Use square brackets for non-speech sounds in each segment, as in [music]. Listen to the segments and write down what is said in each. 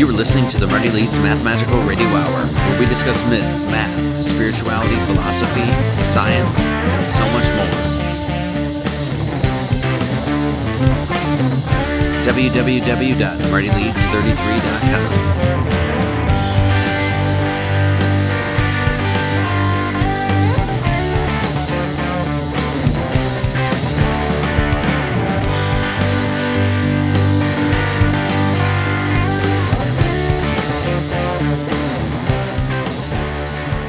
You are listening to the Marty Leeds Mathemagical Radio Hour, where we discuss myth, math, spirituality, philosophy, science, and so much more. www.martyleeds33.com.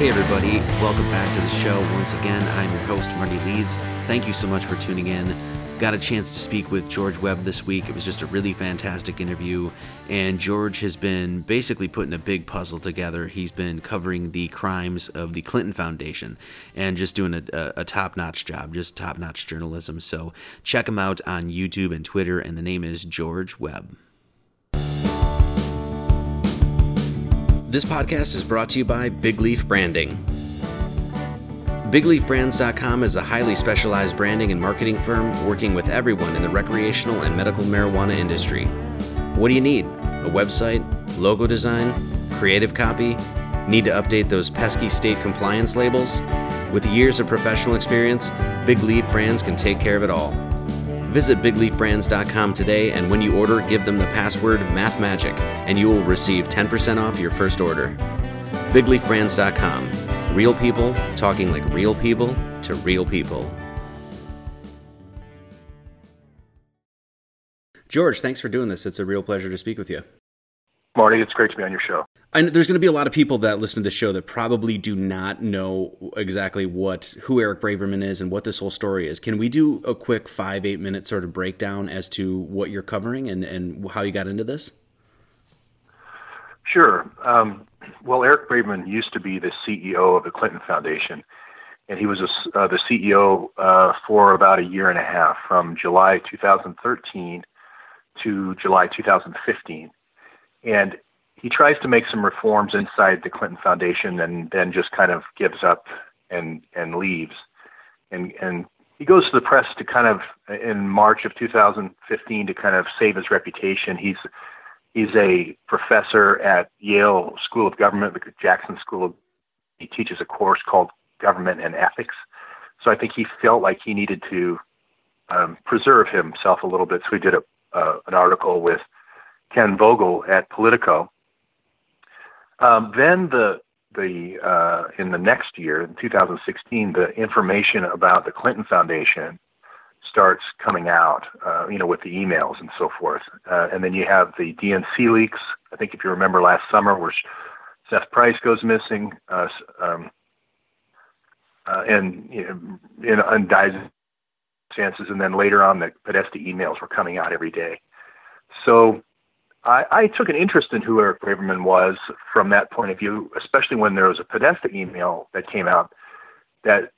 Hey, everybody, welcome back to the show. Once again, I'm your host, Marty Leeds. Thank you so much for tuning in. Got a chance to speak with George Webb this week. It was just a really fantastic interview, and George has been basically putting a big puzzle together. He's been covering the crimes of the Clinton Foundation and just doing a, a, a top notch job, just top notch journalism. So check him out on YouTube and Twitter, and the name is George Webb. This podcast is brought to you by Big Leaf Branding. BigLeafBrands.com is a highly specialized branding and marketing firm working with everyone in the recreational and medical marijuana industry. What do you need? A website? Logo design? Creative copy? Need to update those pesky state compliance labels? With years of professional experience, Big Leaf Brands can take care of it all. Visit bigleafbrands.com today, and when you order, give them the password MathMagic, and you will receive 10% off your first order. Bigleafbrands.com. Real people talking like real people to real people. George, thanks for doing this. It's a real pleasure to speak with you. Marty, it's great to be on your show. I know there's going to be a lot of people that listen to the show that probably do not know exactly what who Eric Braverman is and what this whole story is. Can we do a quick five eight minute sort of breakdown as to what you're covering and and how you got into this? Sure. Um, well, Eric Braverman used to be the CEO of the Clinton Foundation, and he was a, uh, the CEO uh, for about a year and a half, from July 2013 to July 2015. And he tries to make some reforms inside the Clinton Foundation and then just kind of gives up and and leaves. And and he goes to the press to kind of in March of 2015 to kind of save his reputation. He's he's a professor at Yale School of Government, the Jackson School of he teaches a course called Government and Ethics. So I think he felt like he needed to um, preserve himself a little bit. So he did a uh, an article with Ken Vogel at Politico. Um, then the the uh, in the next year, in 2016, the information about the Clinton Foundation starts coming out, uh, you know, with the emails and so forth. Uh, and then you have the DNC leaks. I think if you remember last summer, where Seth Price goes missing, uh, um, uh, and you know, in, in dies chances, and then later on, the Podesta emails were coming out every day. So I, I took an interest in who Eric Braverman was from that point of view, especially when there was a Podesta email that came out that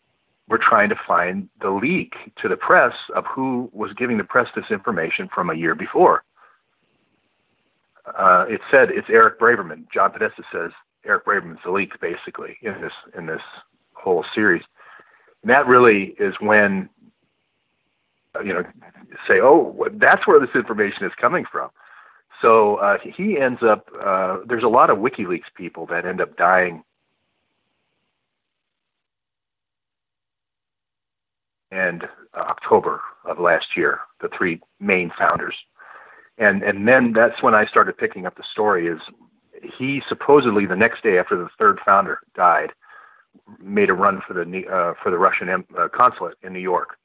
we're trying to find the leak to the press of who was giving the press this information from a year before. Uh, it said it's Eric Braverman. John Podesta says Eric Braverman's the leak, basically, in this in this whole series. And that really is when you know say, oh, that's where this information is coming from. So uh, he ends up. Uh, there's a lot of WikiLeaks people that end up dying. And uh, October of last year, the three main founders, and and then that's when I started picking up the story. Is he supposedly the next day after the third founder died, made a run for the uh, for the Russian uh, consulate in New York,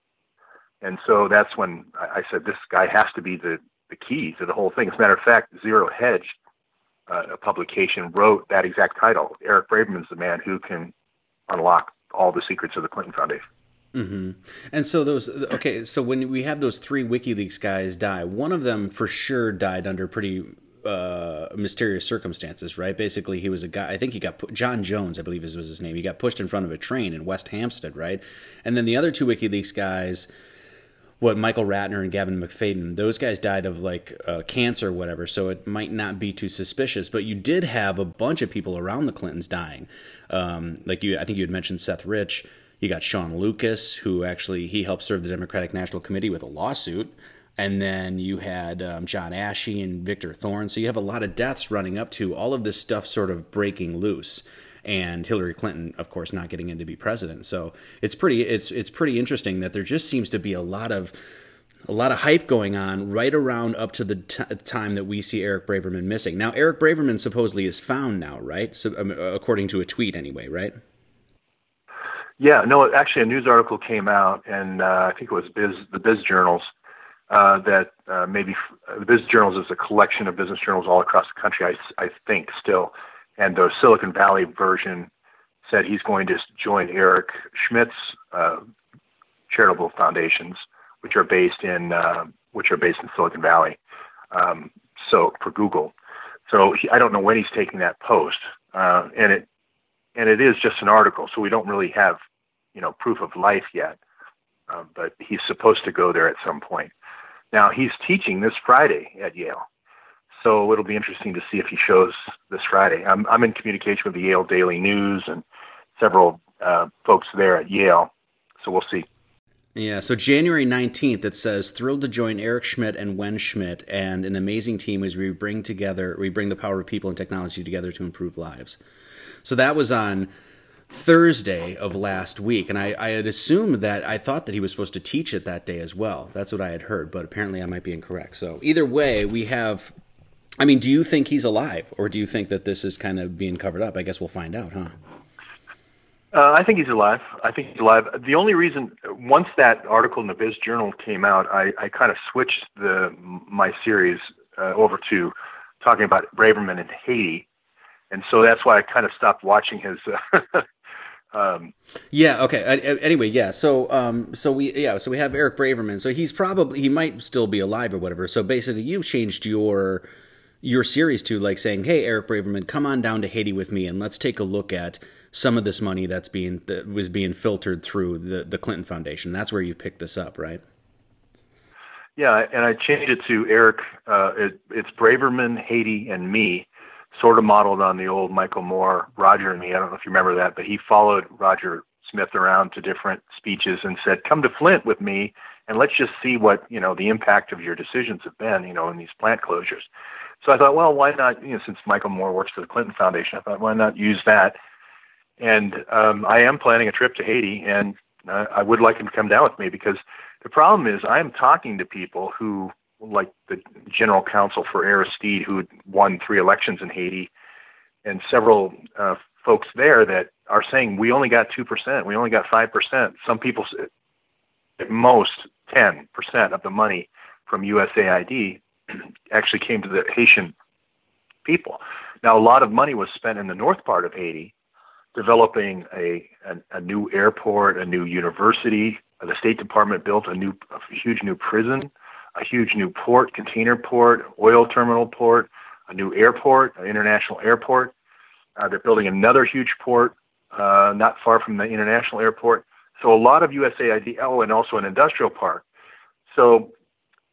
and so that's when I, I said this guy has to be the the key to the whole thing. As a matter of fact, Zero Hedge, uh, a publication, wrote that exact title. Eric Braverman's the man who can unlock all the secrets of the Clinton Foundation. Mm-hmm. And so those okay. So when we have those three WikiLeaks guys die, one of them for sure died under pretty uh, mysterious circumstances, right? Basically, he was a guy. I think he got put, John Jones, I believe was his name. He got pushed in front of a train in West Hampstead, right? And then the other two WikiLeaks guys what Michael Ratner and Gavin MacFadyen, those guys died of like uh, cancer or whatever, so it might not be too suspicious. But you did have a bunch of people around the Clintons dying. Um, like you, I think you had mentioned Seth Rich. You got Shawn Lucas, who actually he helped serve the Democratic National Committee with a lawsuit. and then you had um, John Ashe and Victor Thorn. So you have a lot of deaths running up to all of this stuff sort of breaking loose, and Hillary Clinton, of course, not getting in to be president. So it's pretty it's it's pretty interesting that there just seems to be a lot of a lot of hype going on right around up to the t- time that we see Eric Braverman missing. Now, Eric Braverman supposedly is found now, right? So, um, according to a tweet, anyway, right? Yeah, no, actually, a news article came out, and uh, I think it was Biz, the Biz Journals, uh, that uh, maybe the Biz Journals is a collection of business journals all across the country, I, I think, still. And the Silicon Valley version said he's going to join Eric Schmidt's uh, charitable foundations which are based in uh, which are based in Silicon Valley. Um, so for Google, so he, I don't know when he's taking that post, uh, and it and it is just an article, so we don't really have you know proof of life yet. Uh, but he's supposed to go there at some point. Now he's teaching this Friday at Yale, so it'll be interesting to see if he shows this Friday. I'm I'm in communication with the Yale Daily News and several uh, folks there at Yale, so we'll see. Yeah, so January 19th, it says, thrilled to join Eric Schmidt and Wen Schmidt and an amazing team as we bring together, we bring the power of people and technology together to improve lives. So that was on Thursday of last week. And I, I had assumed that, I thought that he was supposed to teach it that day as well. That's what I had heard, but apparently I might be incorrect. So either way, we have, I mean, do you think he's alive or do you think that this is kind of being covered up? I guess we'll find out, huh? Uh, I think he's alive. I think he's alive. The only reason, once that article in the Biz Journal came out, I, I kind of switched the my series uh, over to talking about Braverman in Haiti, and so that's why I kind of stopped watching his. Uh, [laughs] um, yeah. Okay. Anyway, yeah. So, um, so we, yeah. So we have Eric Braverman. So he's probably he might still be alive or whatever. So basically, you've changed your your series to like saying, "Hey, Eric Braverman, come on down to Haiti with me, and let's take a look at." some of this money that's being that was being filtered through the the Clinton Foundation. That's where you picked this up, right? Yeah, and I changed it to Eric. Uh, it, it's Braverman, Haiti, and me, sort of modeled on the old Michael Moore, Roger and me. I don't know if you remember that, but he followed Roger Smith around to different speeches and said, "Come to Flint with me, and let's just see what you know the impact of your decisions have been, you know, in these plant closures." So I thought, well, why not? You know, since Michael Moore works for the Clinton Foundation, I thought, why not use that? and um, I am planning a trip to Haiti, and uh, I would like him to come down with me because the problem is I'm talking to people who, like the general counsel for Aristide, who won three elections in Haiti, and several uh, folks there that are saying we only got two percent, we only got five percent. Some people, at most, ten percent of the money from USAID actually came to the Haitian people. Now, a lot of money was spent in the north part of Haiti developing a, a, a new airport, a new university. The State Department built a new, a huge new prison, a huge new port, container port, oil terminal port, a new airport, an international airport. Uh, they're building another huge port uh, not far from the international airport. So a lot of USAID, oh, and also an industrial park. So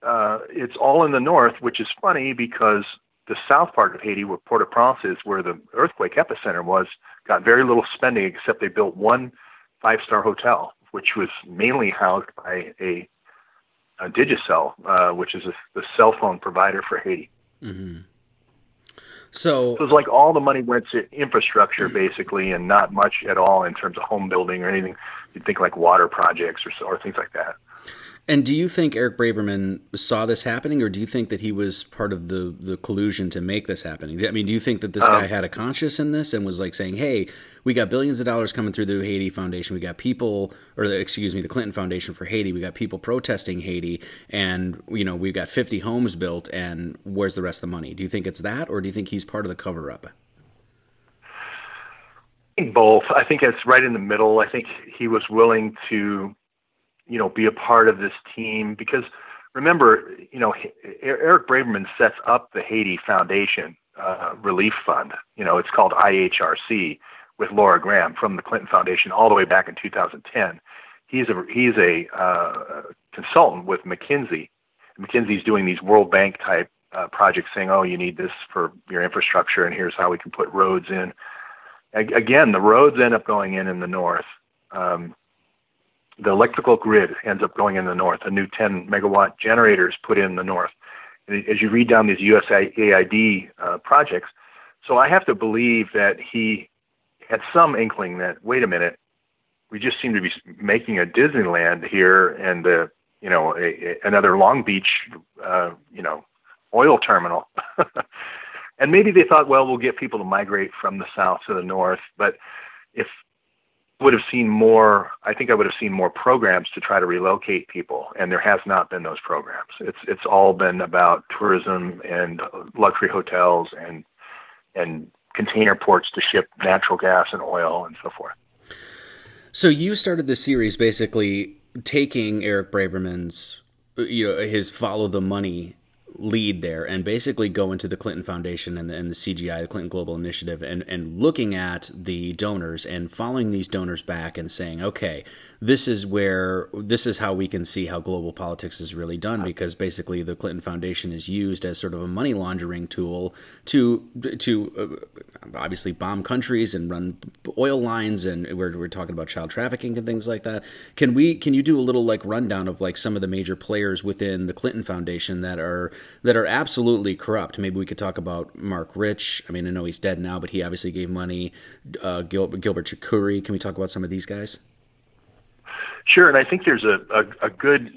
uh, it's all in the north, which is funny because the south part of Haiti, where Port-au-Prince is, where the earthquake epicenter was, got very little spending except they built one five-star hotel, which was mainly housed by a, a Digicel, uh, which is a, the cell phone provider for Haiti. Mm-hmm. So, so it's like all the money went to infrastructure basically, and not much at all in terms of home building or anything. You'd think like water projects or, or things like that. And do you think Eric Braverman saw this happening, or do you think that he was part of the the collusion to make this happening? I mean, do you think that this um, guy had a conscience in this and was like saying, "Hey, we got billions of dollars coming through the Haiti Foundation. We got people, or the, excuse me, the Clinton Foundation for Haiti. We got people protesting Haiti, and you know, we've got 50 homes built. And where's the rest of the money? Do you think it's that, or do you think he's part of the cover up?" Both. I think it's right in the middle. I think he was willing to you know, be a part of this team because remember, you know, Eric Braverman sets up the Haiti Foundation uh, Relief Fund. You know, it's called IHRC with Laura Graham from the Clinton Foundation all the way back in 2010. He's a he's a uh, consultant with McKinsey. McKinsey's doing these World Bank type uh, projects, saying, "Oh, you need this for your infrastructure, and here's how we can put roads in." Again, the roads end up going in in the north. Um, the electrical grid ends up going in the north. A new 10 megawatt generator is put in the north. As you read down these USAID uh, projects, so I have to believe that he had some inkling that wait a minute, we just seem to be making a Disneyland here and uh, you know a, a, another Long Beach uh, you know oil terminal. [laughs] and maybe they thought, well, we'll get people to migrate from the south to the north. But if would have seen more I think I would have seen more programs to try to relocate people and there has not been those programs. It's it's all been about tourism and luxury hotels and and container ports to ship natural gas and oil and so forth. So you started the series basically taking Eric Braverman's you know his follow the money lead there and basically go into the Clinton Foundation and the, and the CGI, the Clinton Global Initiative, and, and looking at the donors and following these donors back and saying, okay, this is where, this is how we can see how global politics is really done because basically the Clinton Foundation is used as sort of a money laundering tool to, to uh, obviously bomb countries and run oil lines. And we're, we're talking about child trafficking and things like that. Can we, can you do a little like rundown of like some of the major players within the Clinton Foundation that are, that are absolutely corrupt. Maybe we could talk about Marc Rich. I mean, I know he's dead now, but he obviously gave money. Uh, Gil- Gilbert Chagoury. Can we talk about some of these guys? Sure, and I think there's a, a, a good,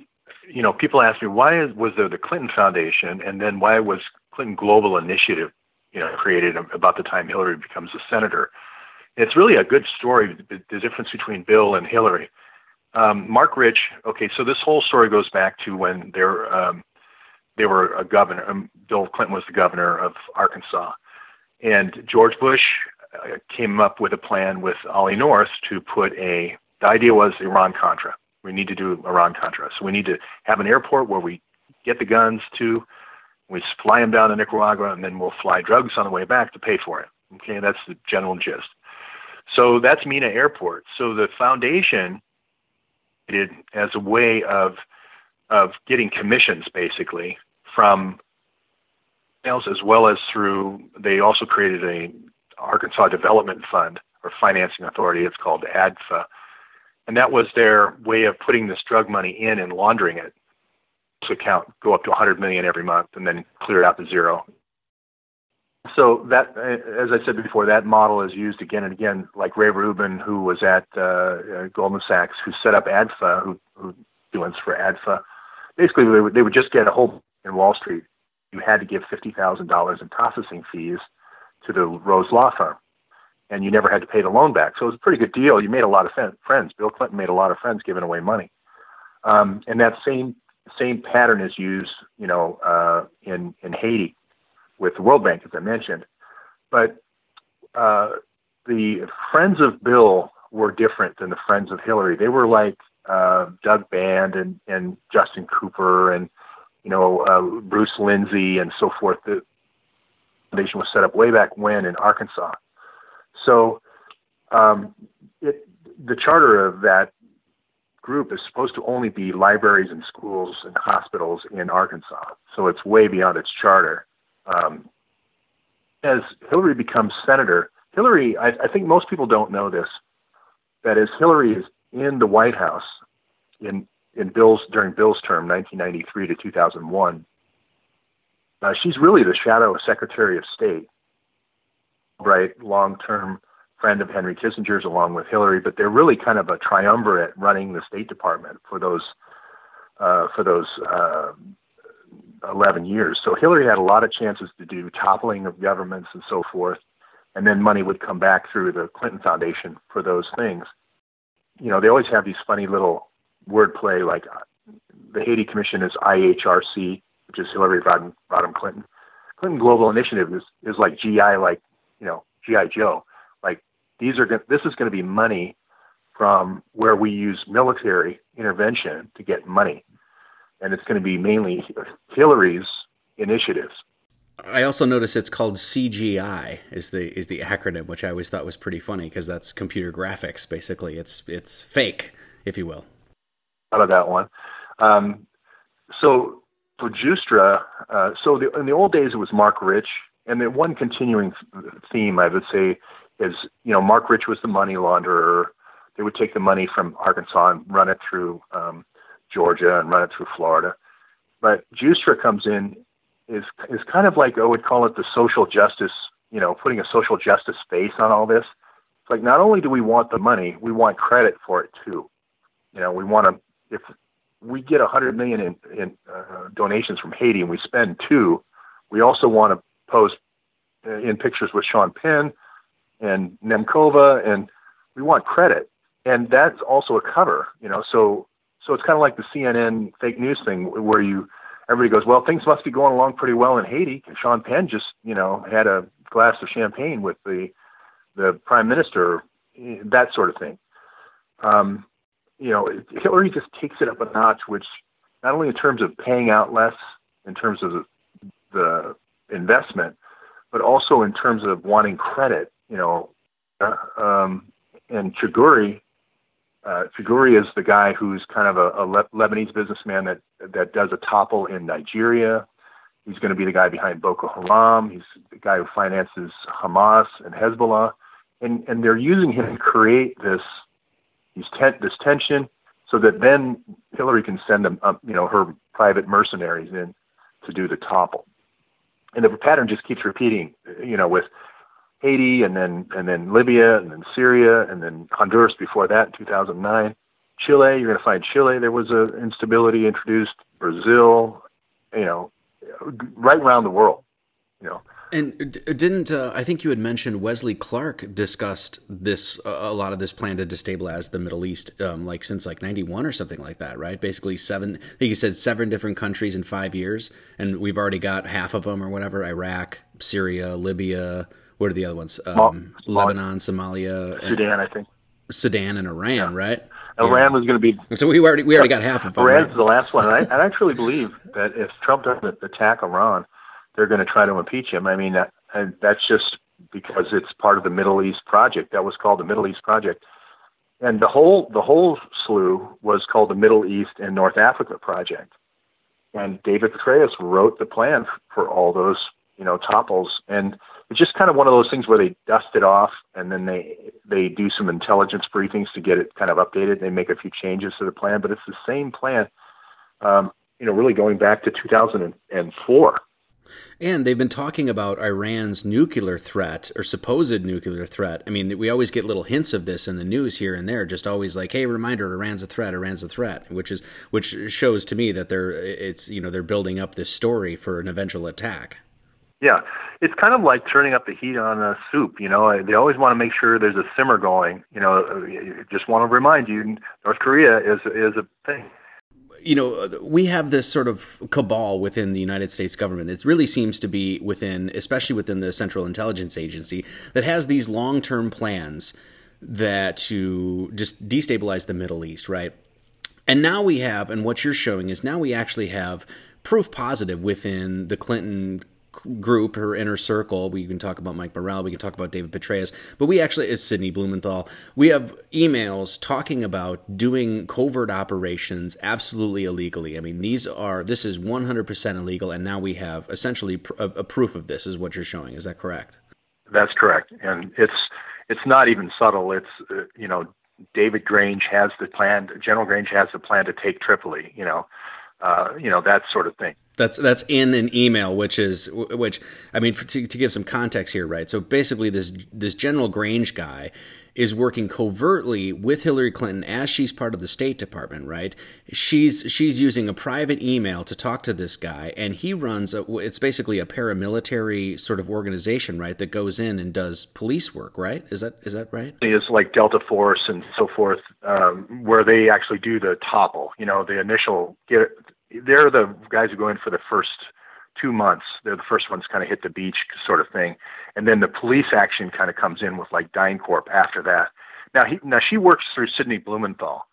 you know, people ask me why is, was there the Clinton Foundation, and then why was Clinton Global Initiative, you know, created about the time Hillary becomes a senator. It's really a good story, the difference between Bill and Hillary. Um, Marc Rich, okay, so this whole story goes back to when they're um, they were a governor. Um, Bill Clinton was the governor of Arkansas, and George Bush uh, came up with a plan with Ollie North to put a. The idea was Iran Contra. We need to do Iran Contra, so we need to have an airport where we get the guns to. We fly them down to Nicaragua, and then we'll fly drugs on the way back to pay for it. Okay, that's the general gist. So that's Mena Airport. So the foundation did as a way of of getting commissions basically from sales as well as through they also created a Arkansas Development Fund or financing authority it's called ADFA and that was their way of putting this drug money in and laundering it. To account go up to 100 million every month and then clear it out to zero. So that as i said before that model is used again and again like ray rubin who was at uh, goldman sachs who set up adfa who, who doing for adfa basically they would, they would just get a whole in Wall Street, you had to give $50,000 in processing fees to the Rose Law Firm, and you never had to pay the loan back. So it was a pretty good deal. You made a lot of friends. Bill Clinton made a lot of friends giving away money, um, and that same same pattern is used, you know, uh, in in Haiti with the World Bank, as I mentioned. But uh, the friends of Bill were different than the friends of Hillary. They were like uh, Doug Band and and Justin Cooper and you know, uh, Bruce Lindsey and so forth. The foundation was set up way back when in Arkansas. So um, it, the charter of that group is supposed to only be libraries and schools and hospitals in Arkansas. So it's way beyond its charter. Um, as Hillary becomes senator, Hillary, I, I think most people don't know this, that as Hillary is in the White House in in Bill's during Bill's term, 1993 to 2001. Uh, she's really the shadow Secretary of State, right? Long-term friend of Henry Kissinger's, along with Hillary, but they're really kind of a triumvirate running the State Department for those uh, for those uh, 11 years. So Hillary had a lot of chances to do toppling of governments and so forth, and then money would come back through the Clinton Foundation for those things. You know, they always have these funny little wordplay like uh, the Haiti Commission is IHRC, which is Hillary Rodham, Rodham Clinton. Clinton Global Initiative is, is like GI, like you know GI Joe. Like these are going. this is going to be money from where we use military intervention to get money, and it's going to be mainly Hillary's initiatives. I also notice it's called CGI is the is the acronym, which I always thought was pretty funny because that's computer graphics. Basically, it's it's fake, if you will out of that one. Um, so for Giustra, uh, so the, in the old days it was Marc Rich, and the one continuing theme I would say is you know Marc Rich was the money launderer, they would take the money from Arkansas and run it through um, Georgia and run it through Florida. But Giustra comes in is is kind of like I would call it the social justice, you know, putting a social justice face on all this. It's like not only do we want the money, we want credit for it too. You know, we want to if we get a hundred million in, in uh, donations from Haiti and we spend two, we also want to post uh, in pictures with Sean Penn and Nemcova, and we want credit, and that's also a cover. You know, so so it's kind of like the CNN fake news thing where you everybody goes, well, things must be going along pretty well in Haiti. Sean Penn just, you know, had a glass of champagne with the the prime minister, that sort of thing. Um, you know, Hillary just takes it up a notch, which not only in terms of paying out less, in terms of the, investment, but also in terms of wanting credit. You know, uh, um, and Chagoury uh, Figuri is the guy who's kind of a, a Le- Lebanese businessman that that does a topple in Nigeria. He's going to be the guy behind Boko Haram. He's the guy who finances Hamas and Hezbollah, and and they're using him to create this these ten- this tension, so that then Hillary can send them, um, you know, her private mercenaries in to do the topple. And the pattern just keeps repeating, you know, with Haiti, and then and then Libya, and then Syria, and then Honduras before that in 2009. Chile, you're going to find Chile. There was a instability introduced. Brazil, you know, right around the world, you know. And didn't uh, I think you had mentioned Wesley Clark discussed this uh, a lot of this plan to destabilize the Middle East, um, like since like '91 or something like that, right? Basically, seven. I think he said seven different countries in five years, and we've already got half of them or whatever: Iraq, Syria, Libya, what are the other ones? Um, Lebanon, Somalia, Sudan, I think. Sudan and Iran, yeah. right? Iran yeah. was going to be. So we already we already got half of them. Iran's right? the last one. I, [laughs] I actually believe that if Trump doesn't attack Iran, they're going to try to impeach him. I mean, that, and that's just because it's part of the Middle East project. That was called the Middle East project, and the whole the whole slew was called the Middle East and North Africa project. And David Petraeus wrote the plan for all those you know topples and it's just kind of one of those things where they dust it off and then they they do some intelligence briefings to get it kind of updated. They make a few changes to the plan, but it's the same plan. Um, you know, really going back to 2004. And they've been talking about Iran's nuclear threat or supposed nuclear threat. I mean, we always get little hints of this in the news here and there, just always like, "Hey, reminder, Iran's a threat. Iran's a threat," which is which shows to me that they're it's you know they're building up this story for an eventual attack. Yeah, it's kind of like turning up the heat on a soup. You know, they always want to make sure there's a simmer going. You know, just want to remind you, North Korea is is a thing. You know, we have this sort of cabal within the United States government. It really seems to be within, especially within the Central Intelligence Agency, that has these long term plans that to just destabilize the Middle East, right? And now we have, and what you're showing is now we actually have proof positive within the Clinton group, her inner circle. We can talk about Mike Morell, we can talk about David Petraeus, but we actually, it's Sidney Blumenthal, we have emails talking about doing covert operations absolutely illegally. I mean, these are, this is 100% illegal, and now we have essentially a, a proof of this, is what you're showing. Is that correct? That's correct. And it's, it's not even subtle. It's, uh, you know, David Grange has the plan, General Grange has the plan to take Tripoli, you know, uh, you know, that sort of thing. That's that's in an email, which is which I mean to, to give some context here, right? So basically, this this General Grange guy is working covertly with Hillary Clinton as she's part of the State Department, right? She's she's using a private email to talk to this guy, and he runs a, it's basically a paramilitary sort of organization, right? That goes in and does police work, right? Is that is that right? It's like Delta Force and so forth, um, where they actually do the topple, you know, the initial get they're the guys who go in for the first two months. They're the first ones kind of hit the beach sort of thing, and then the police action kind of comes in with like DynCorp after that. Now he now she works through Sidney Blumenthal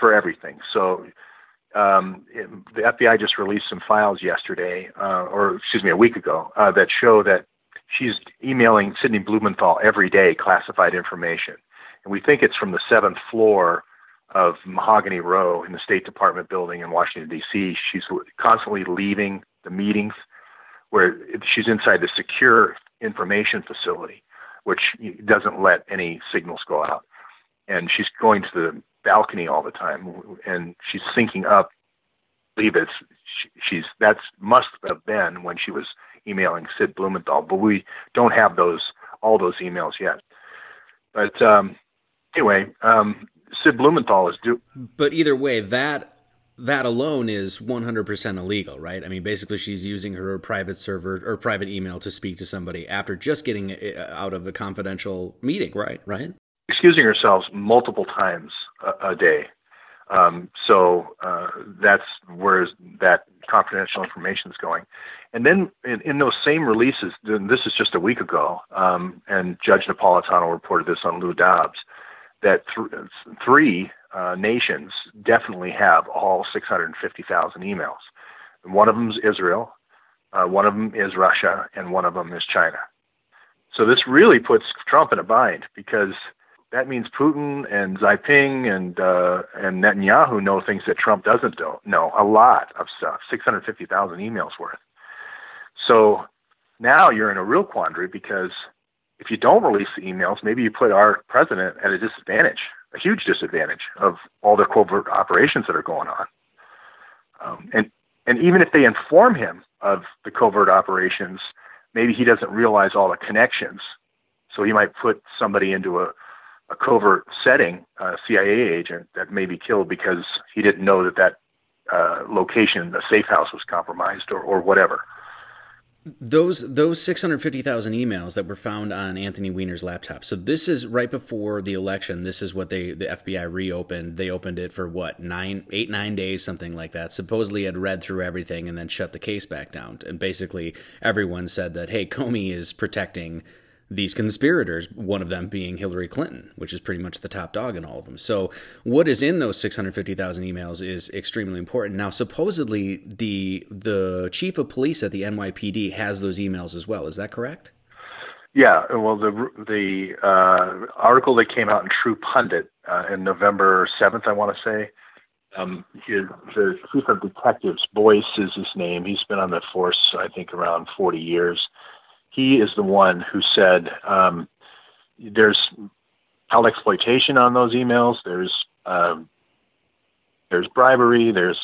for everything. So um, it, the FBI just released some files yesterday, uh, or excuse me, a week ago, uh, that show that she's emailing Sidney Blumenthal every day classified information, and we think it's from the seventh floor of Mahogany Row in the State Department building in Washington D.C. She's constantly leaving the meetings where she's inside the secure information facility, which doesn't let any signals go out. and she's going to the balcony all the time, and she's syncing up. I believe it's she, she's that's must have been when she was emailing Sid Blumenthal, but we don't have those all those emails yet. But um, anyway, um, Sid Blumenthal is do. But either way, that that alone is 100% illegal, right? I mean, basically, she's using her private server or private email to speak to somebody after just getting uh, out of a confidential meeting, right? Right? Excusing herself multiple times a, a day. Um, so uh, that's where that confidential information is going. And then in, in, those same releases, this is just a week ago, um, and Judge Napolitano reported this on Lou Dobbs, that th- three uh, nations definitely have all 650,000 emails. And one of them is Israel, uh, one of them is Russia, and one of them is China. So this really puts Trump in a bind because that means Putin and Xi Jinping and uh, and Netanyahu know things that Trump doesn't know. A lot of stuff, 650,000 emails worth. So now you're in a real quandary because if you don't release the emails, maybe you put our president at a disadvantage a huge disadvantage of all the covert operations that are going on. Um, and and even if they inform him of the covert operations, maybe he doesn't realize all the connections. So he might put somebody into a, a covert setting, a CIA agent that may be killed because he didn't know that that uh, location, the safe house, was compromised or, or whatever those those 650,000 emails that were found on Anthony Weiner's laptop. So this is right before the election. This is what they the FBI reopened. They opened it for what nine, eight, nine days, something like that. Supposedly had read through everything and then shut the case back down. And basically everyone said that hey, Comey is protecting these conspirators, one of them being Hillary Clinton, which is pretty much the top dog in all of them. So, what is in those 650,000 emails is extremely important. Now, supposedly the the chief of police at the NYPD has those emails as well. Is that correct? Yeah, well, the the uh, article that came out in True Pundit uh, in November seventh, I want to say, um, his, the chief of detectives, Boyce is his name. He's been on the force, I think, around forty years he is the one who said um, there's child exploitation on those emails. There's um, there's bribery. There's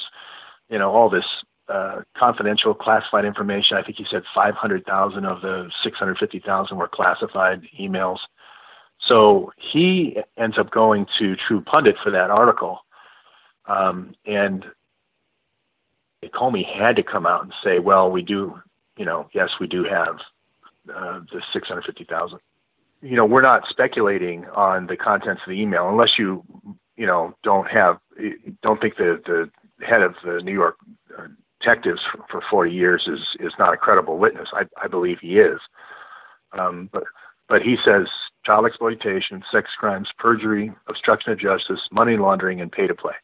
you know all this uh, confidential classified information. I think he said 500,000 of the 650,000 were classified emails. So he ends up going to True Pundit for that article, um, and Comey had to come out and say, "Well, we do, you know, yes, we do have uh, the 650,000. You know, we're not speculating on the contents of the email unless you, you know, don't have, don't think that the head of the New York uh, detectives for, for 40 years is is not a credible witness. I, I believe he is. Um, but but he says child exploitation, sex crimes, perjury, obstruction of justice, money laundering, and pay to play.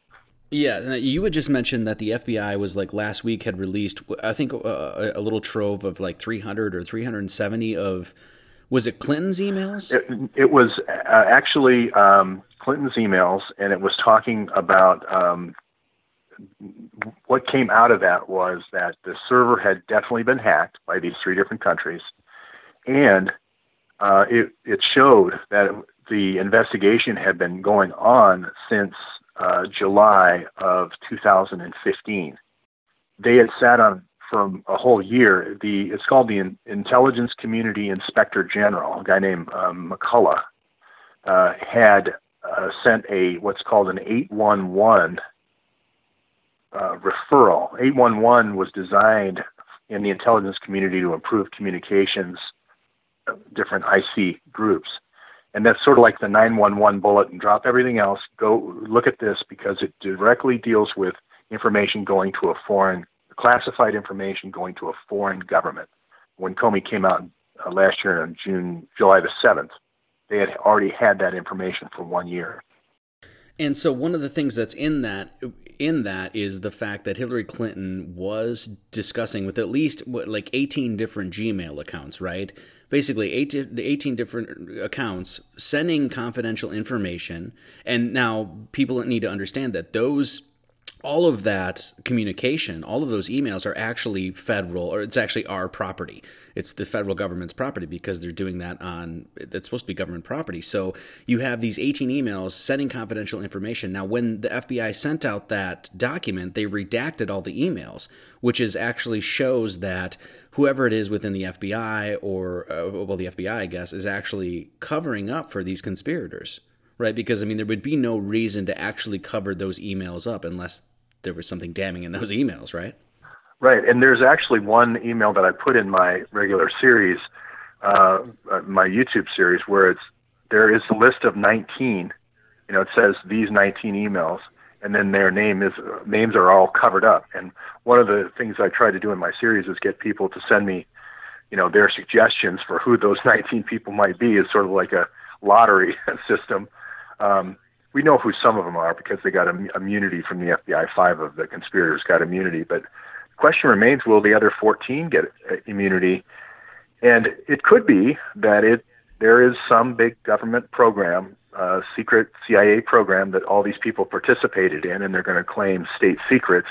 Yeah, you had just mentioned that the FBI was like last week had released, I think, uh, a little trove of like 300 or 370 of, was it Clinton's emails? It, it was uh, actually um, Clinton's emails, and it was talking about um, what came out of that was that the server had definitely been hacked by these three different countries, and uh, it, it showed that the investigation had been going on since uh, July of 2015. They had sat on for a whole year. The it's called the In- Intelligence Community Inspector General, a guy named um, McCullough, uh, had uh, sent a what's called an 811 uh, referral. 811 was designed in the intelligence community to improve communications, different IC groups and that's sort of like the 911 bullet and drop everything else. Go look at this because it directly deals with information going to a foreign classified information going to a foreign government. When comey came out uh, last year on june july the 7th they had already had that information for one year. And so one of the things that's in that in that is the fact that Hillary Clinton was discussing with at least what, like 18 different Gmail accounts, right? Basically 18, 18 different accounts sending confidential information. And now people need to understand that those all of that communication, all of those emails are actually federal, or it's actually our property. It's the federal government's property because they're doing that on, it's supposed to be government property. So you have these 18 emails sending confidential information. Now, when the FBI sent out that document, they redacted all the emails, which is actually shows that whoever it is within the FBI or, uh, well, the FBI, I guess, is actually covering up for these conspirators right? Because I mean, there would be no reason to actually cover those emails up unless there was something damning in those emails, right? Right, and there's actually one email that I put in my regular series, uh, my YouTube series, where it's there is a list of 19. You know, it says these 19 emails, and then their name is names are all covered up. And one of the things I try to do in my series is get people to send me, you know, their suggestions for who those [laughs] 19 people might be. Is sort of like a lottery [laughs] system. Um, we know who some of them are because they got Im- immunity from the FBI. Five of the conspirators got immunity, but the question remains: Will the other 14 get uh, immunity? And it could be that it there is some big government program, uh, secret CIA program that all these people participated in, and they're going to claim state secrets,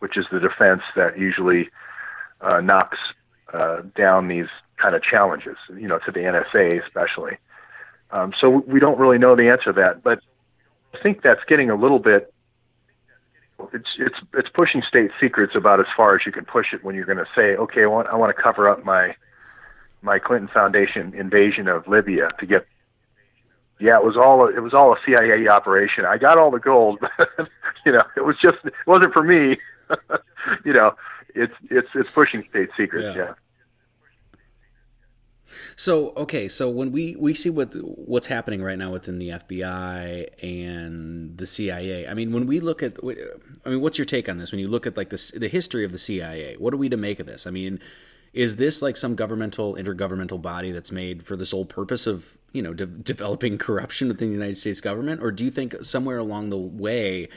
which is the defense that usually uh, knocks uh, down these kind of challenges. You know, to the NSA especially. Um, so we don't really know the answer to that, but I think that's getting a little bit. It's it's it's pushing state secrets about as far as you can push it when you're going to say, okay, I want I want to cover up my my Clinton Foundation invasion of Libya to get. Yeah, it was all a, it was all a CIA operation. I got all the gold, but [laughs] you know, it was just it wasn't for me. [laughs] you know, it's it's it's pushing state secrets. yeah. yeah. So okay, so when we we see what what's happening right now within the FBI and the CIA, I mean, when we look at, I mean, what's your take on this? When you look at like the the history of the CIA, what are we to make of this? I mean, is this like some governmental intergovernmental body that's made for the sole purpose of you know de- developing corruption within the United States government, or do you think somewhere along the way?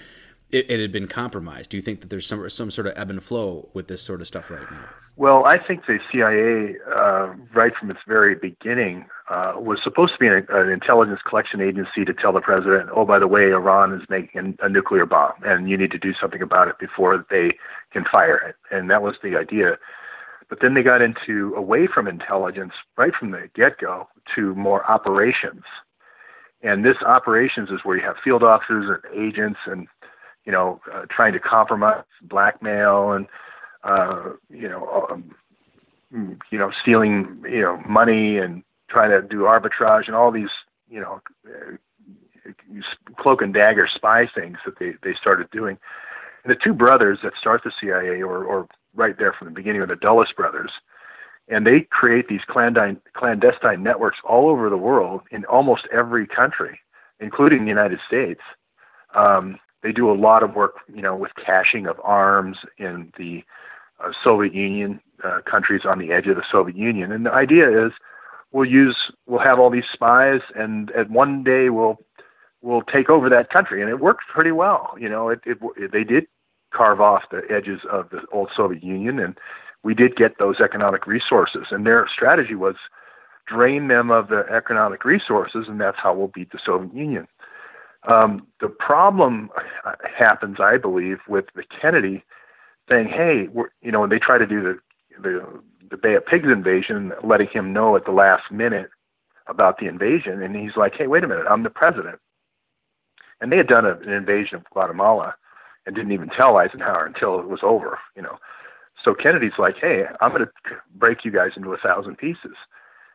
It, it had been compromised. Do you think that there's some some sort of ebb and flow with this sort of stuff right now? Well, I think the CIA, uh, right from its very beginning, uh, was supposed to be an, an, intelligence collection agency to tell the president, "Oh, by the way, Iran is making a nuclear bomb, and you need to do something about it before they can fire it." And that was the idea. But then they got into away from intelligence right from the get-go to more operations. And this operations is where you have field officers and agents, and you know, uh, trying to compromise, blackmail, and uh, you know, um, you know, stealing, you know, money and trying to do arbitrage and all these, you know, cloak and dagger spy things that they they started doing. And the two brothers that start the CIA, or or right there from the beginning, are the Dulles brothers, and they create these clandestine clandestine networks all over the world in almost every country, including the United States. Um, they do a lot of work, you know, with caching of arms in the uh, Soviet Union uh, countries on the edge of the Soviet Union. And the idea is we'll use we'll have all these spies, and at one day we'll we'll take over that country, and it worked pretty well. You know, it, it, it they did carve off the edges of the old Soviet Union, and we did get those economic resources. And their strategy was drain them of the economic resources, and that's how we'll beat the Soviet Union. Um, the problem happens, I believe, with the Kennedy saying, "Hey, we're, you know," when they try to do the the the Bay of Pigs invasion, letting him know at the last minute about the invasion, and he's like, "Hey, wait a minute, I'm the president." And they had done a, an invasion of Guatemala and didn't even tell Eisenhower until it was over, you know. So Kennedy's like, "Hey, I'm going to break you guys into a thousand pieces,"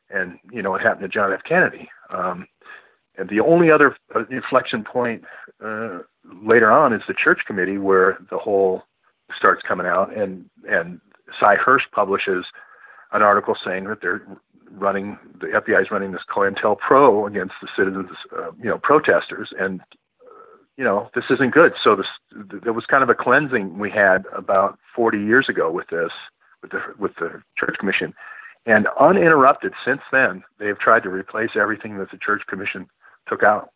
and you know what happened to John F. Kennedy. Um, and the only other uh, inflection point uh, later on is the Church Committee, where the whole starts coming out, and and Sy Hersh publishes an article saying that they're running the FBI is running this COINTELPRO against the citizens, uh, you know, protesters, and you know this isn't good. So this there was kind of a cleansing we had about 40 years ago with this, with the with the Church Commission, and uninterrupted since then they've tried to replace everything that the Church Commission took out.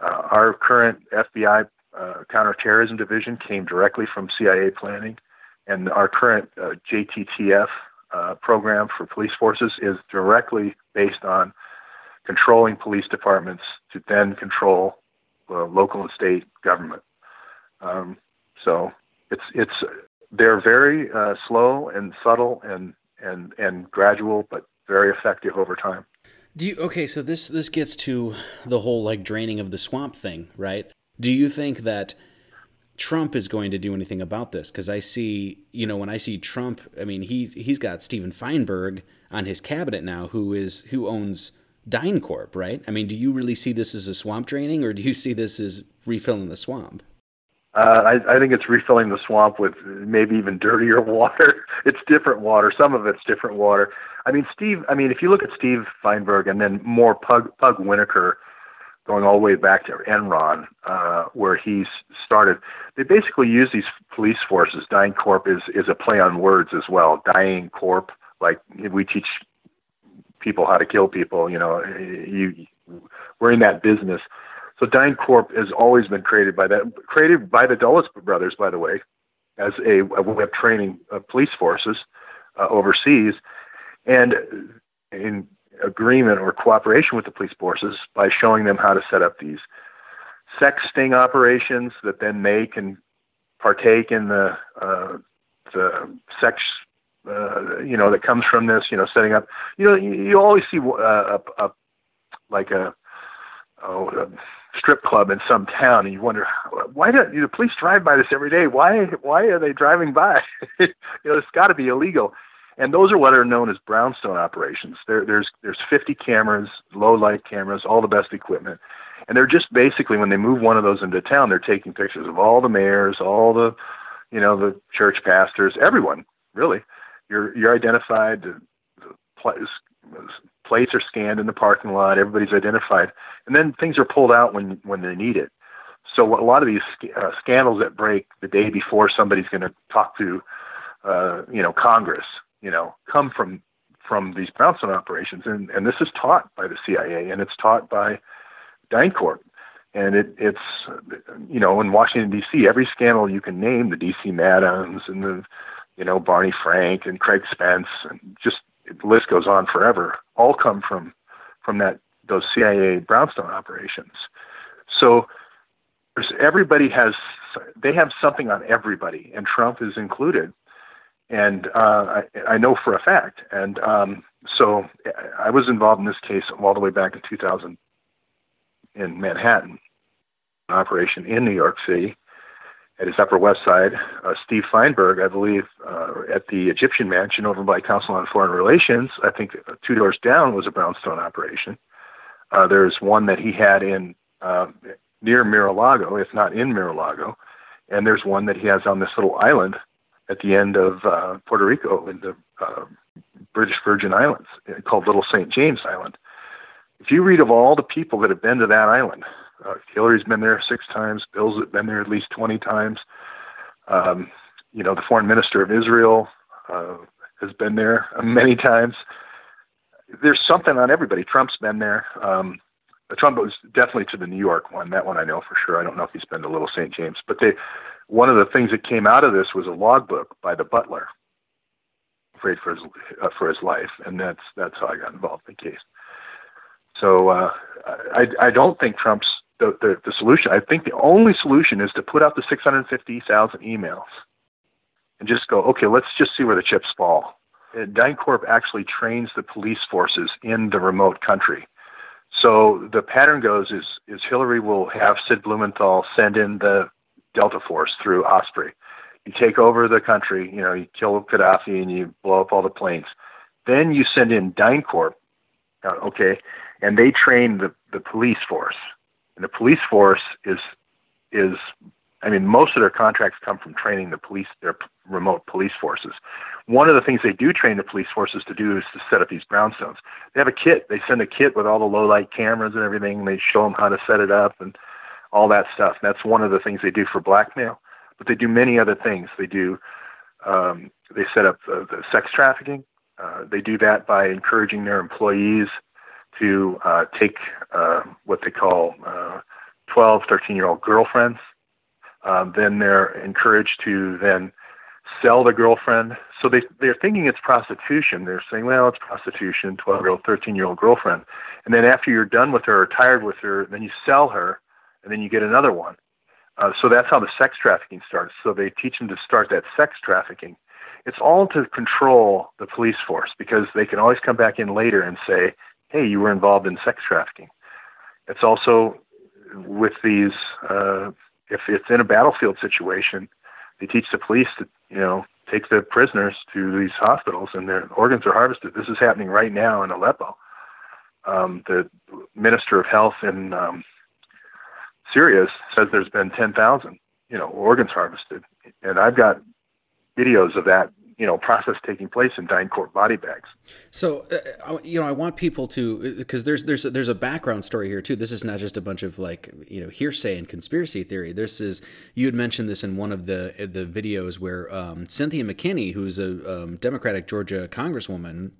Uh, our current FBI uh, counterterrorism division came directly from CIA planning, and our current uh, JTTF uh, program for police forces is directly based on controlling police departments to then control local and state government. Um, So it's it's they're very uh, slow and subtle and and and gradual, but very effective over time. Do you okay? So this this gets to the whole like draining of the swamp thing, right? Do you think that Trump is going to do anything about this? Because I see, you know, when I see Trump, I mean, he he's got Stephen Feinberg on his cabinet now, who is who owns DynCorp, right? I mean, do you really see this as a swamp draining, or do you see this as refilling the swamp? Uh, I, I think it's refilling the swamp with maybe even dirtier [laughs] water. it's different water. Some of it's different water. I mean, Steve. I mean, if you look at Steve Feinberg and then more Pug Pug Winokur, going all the way back to Enron, uh, where he started. They basically use these police forces. Dying Corp is is a play on words as well. Dying Corp, like we teach people how to kill people. You know, you we're in that business. So DynCorp has always been created by that, created by the Dulles brothers, by the way, as a, a of training uh, police forces uh, overseas, and in agreement or cooperation with the police forces by showing them how to set up these sex sting operations that then they can partake in the uh, the sex uh, you know that comes from this you know setting up you know you, you always see uh, a, a like a, oh, a strip club in some town, and you wonder why do you the police drive by this every day? Why why are they driving by? [laughs] you know, it's got to be illegal. And those are what are known as brownstone operations. There, there's there's 50 cameras, low light cameras, all the best equipment, and they're just basically when they move one of those into town, they're taking pictures of all the mayors, all the, you know, the church pastors, everyone really. You're you're identified. The, the plates are scanned in the parking lot. Everybody's identified, and then things are pulled out when when they need it. So a lot of these uh, scandals that break the day before somebody's going to talk to, uh, you know, Congress, you know, come from from these brownstone operations, and and this is taught by the CIA and it's taught by DynCorp, and it it's you know in Washington D.C. every scandal you can name, the D.C. Madams and the you know Barney Frank and Craig Spence and just the list goes on forever, all come from from that those CIA brownstone operations. So everybody has they have something on everybody, and Trump is included. And uh, I, I know for a fact. And um, so I was involved in this case all the way back in 2000 in Manhattan, an operation in New York City at his Upper West Side. Uh, Steve Feinberg, I believe, uh, at the Egyptian Mansion over by Council on Foreign Relations, I think two doors down was a brownstone operation. Uh, there's one that he had in uh, near Mar-a-Lago, if not in Mar-a-Lago, and there's one that he has on this little island at the end of uh, Puerto Rico in the uh, British Virgin Islands called Little St. James Island. If you read of all the people that have been to that island, uh, Hillary's been there six times. Bill's been there at least 20 times. Um, you know, the foreign minister of Israel uh, has been there [laughs] many times. There's something on everybody. Trump's been there. Um, Trump was definitely to the New York one. That one I know for sure. I don't know if he's been to Little St. James, but they, one of the things that came out of this was a logbook by the butler, afraid for his uh, for his life, and that's that's how I got involved in the case. So uh, I I don't think Trump's the, the, the solution. I think the only solution is to put out the 650,000 emails and just go, okay, let's just see where the chips fall. And DynCorp actually trains the police forces in the remote country. So the pattern goes is, is Hillary will have Sid Blumenthal send in the Delta Force through Osprey. You take over the country, you know, you kill Gaddafi and you blow up all the planes. Then you send in DynCorp, uh, okay, and they train the, the police force. And the police force is is I mean, most of their contracts come from training the police, their remote police forces. One of the things they do train the police forces to do is to set up these brownstones. They have a kit. They send a kit with all the low light cameras and everything. And they show them how to set it up and all that stuff. And that's one of the things they do for blackmail. But they do many other things. They do. Um, they set up the, the sex trafficking. Uh, they do that by encouraging their employees to uh, take uh, what they call uh, 12, 13 year old girlfriends. Um, then they're encouraged to then sell the girlfriend. So they, they're thinking it's prostitution. They're saying, well, it's prostitution, 12 year old, 13 year old girlfriend. And then after you're done with her or tired with her, then you sell her and then you get another one. Uh, so that's how the sex trafficking starts. So they teach them to start that sex trafficking. It's all to control the police force because they can always come back in later and say, "Hey, you were involved in sex trafficking." It's also with these. Uh, if it's in a battlefield situation, they teach the police to, you know, take the prisoners to these hospitals and their organs are harvested. This is happening right now in Aleppo. Um, the minister of health in um, Syria says there's been 10,000, you know, organs harvested, and I've got videos of that you know process taking place in DynCorp body bags. So uh, you know, I want people to because there's there's there's a background story here too. This is not just a bunch of like you know hearsay and conspiracy theory. This is you had mentioned this in one of the the videos where um, Cynthia McKinney, who's a um, Democratic Georgia congresswoman,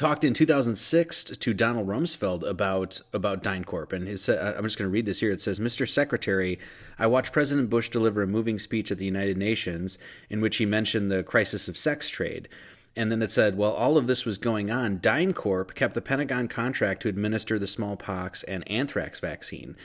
talked in 2006 to Donald Rumsfeld about about DynCorp, and his. Uh, I'm just going to read this here. It says, "Mr. Secretary, I watched President Bush deliver a moving speech at the United Nations in which he mentioned the crisis of sex trade." And then it said, while all of this was going on, DynCorp kept the Pentagon contract to administer the smallpox and anthrax vaccine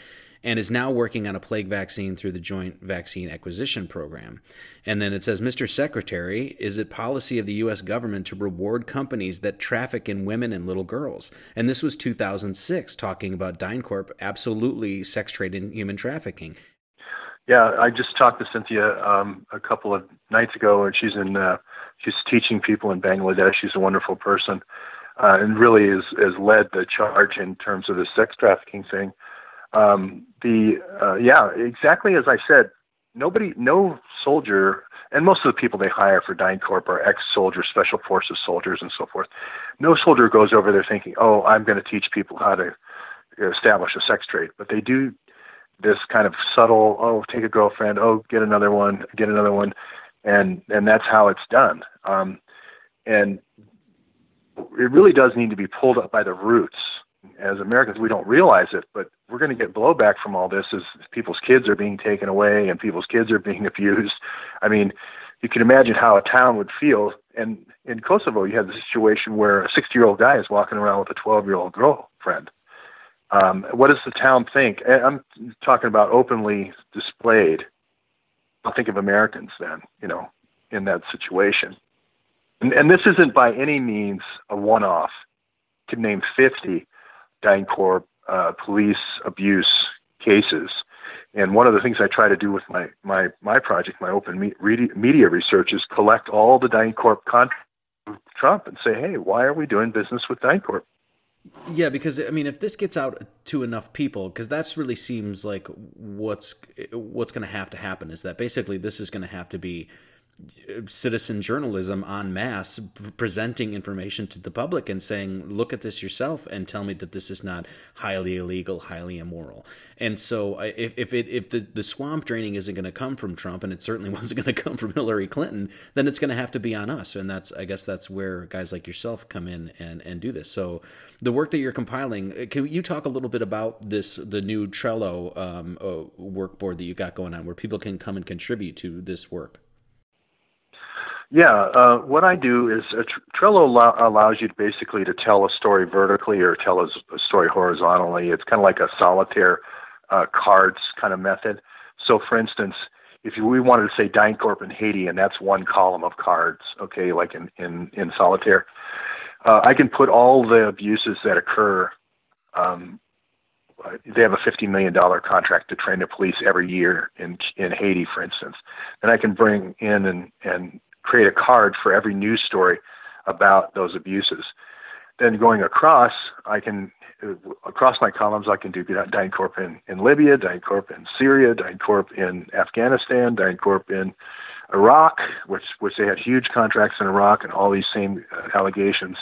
and is now working on a plague vaccine through the Joint Vaccine Acquisition Program. And then it says, Mr. Secretary, is it policy of the U.S. government to reward companies that traffic in women and little girls? And this was 2006, talking about DynCorp absolutely sex trade and human trafficking. Yeah, I just talked to Cynthia um, a couple of nights ago, and she's in uh, she's teaching people in Bangladesh. She's a wonderful person, uh, and really is has led the charge in terms of the sex trafficking thing um, the uh, yeah, exactly as I said. Nobody, no soldier, and most of the people they hire for DynCorp are ex-soldiers, special forces soldiers, and so forth. No soldier goes over there thinking, "Oh, I'm going to teach people how to establish a sex trade," but they do this kind of subtle, "Oh, take a girlfriend. Oh, get another one. Get another one," and and that's how it's done. Um, and it really does need to be pulled up by the roots as Americans, we don't realize it, but we're going to get blowback from all this as people's kids are being taken away and people's kids are being [laughs] abused. I mean, you can imagine how a town would feel. And in Kosovo, you had the situation where a 60 year old guy is walking around with a 12 year old girlfriend. Um, what does the town think? I'm talking about openly displayed. I'll think of Americans then, you know, in that situation. And, and this isn't by any means a one off. Could name 50 DynCorp uh, police abuse cases. And one of the things I try to do with my my my project, my open me- media research, is collect all the DynCorp contracts with Trump and say, hey, why are we doing business with DynCorp? Yeah, because I mean, if this gets out to enough people, because that's really seems like what's what's going to have to happen is that basically this is going to have to be citizen journalism en masse presenting information to the public and saying look at this yourself and tell me that this is not highly illegal highly immoral. And so if, if it if the, the swamp draining isn't going to come from trump and it certainly [laughs] wasn't going to come from hillary clinton then it's going to have to be on us. And that's i guess that's where guys like yourself come in and and do this. So the work that you're compiling can you talk a little bit about this the new trello um, uh, workboard that you got going on where people can come and contribute to this work yeah, uh, what I do is uh, Trello allow, allows you to basically to tell a story vertically or tell a, a story horizontally. It's kind of like a solitaire uh, cards kind of method. So, for instance, if we wanted to say DynCorp in Haiti, and that's one column of cards, okay, like in in, in solitaire, uh, I can put all the abuses that occur. Um, they have a $50 million contract to train the police every year in in Haiti, for instance. And I can bring in and and create a card for every news story about those abuses. Then going across, I can across my columns, I can do DynCorp in, in Libya, DynCorp in Syria, DynCorp in Afghanistan, DynCorp in Iraq, which which they had huge contracts in Iraq and all these same uh, allegations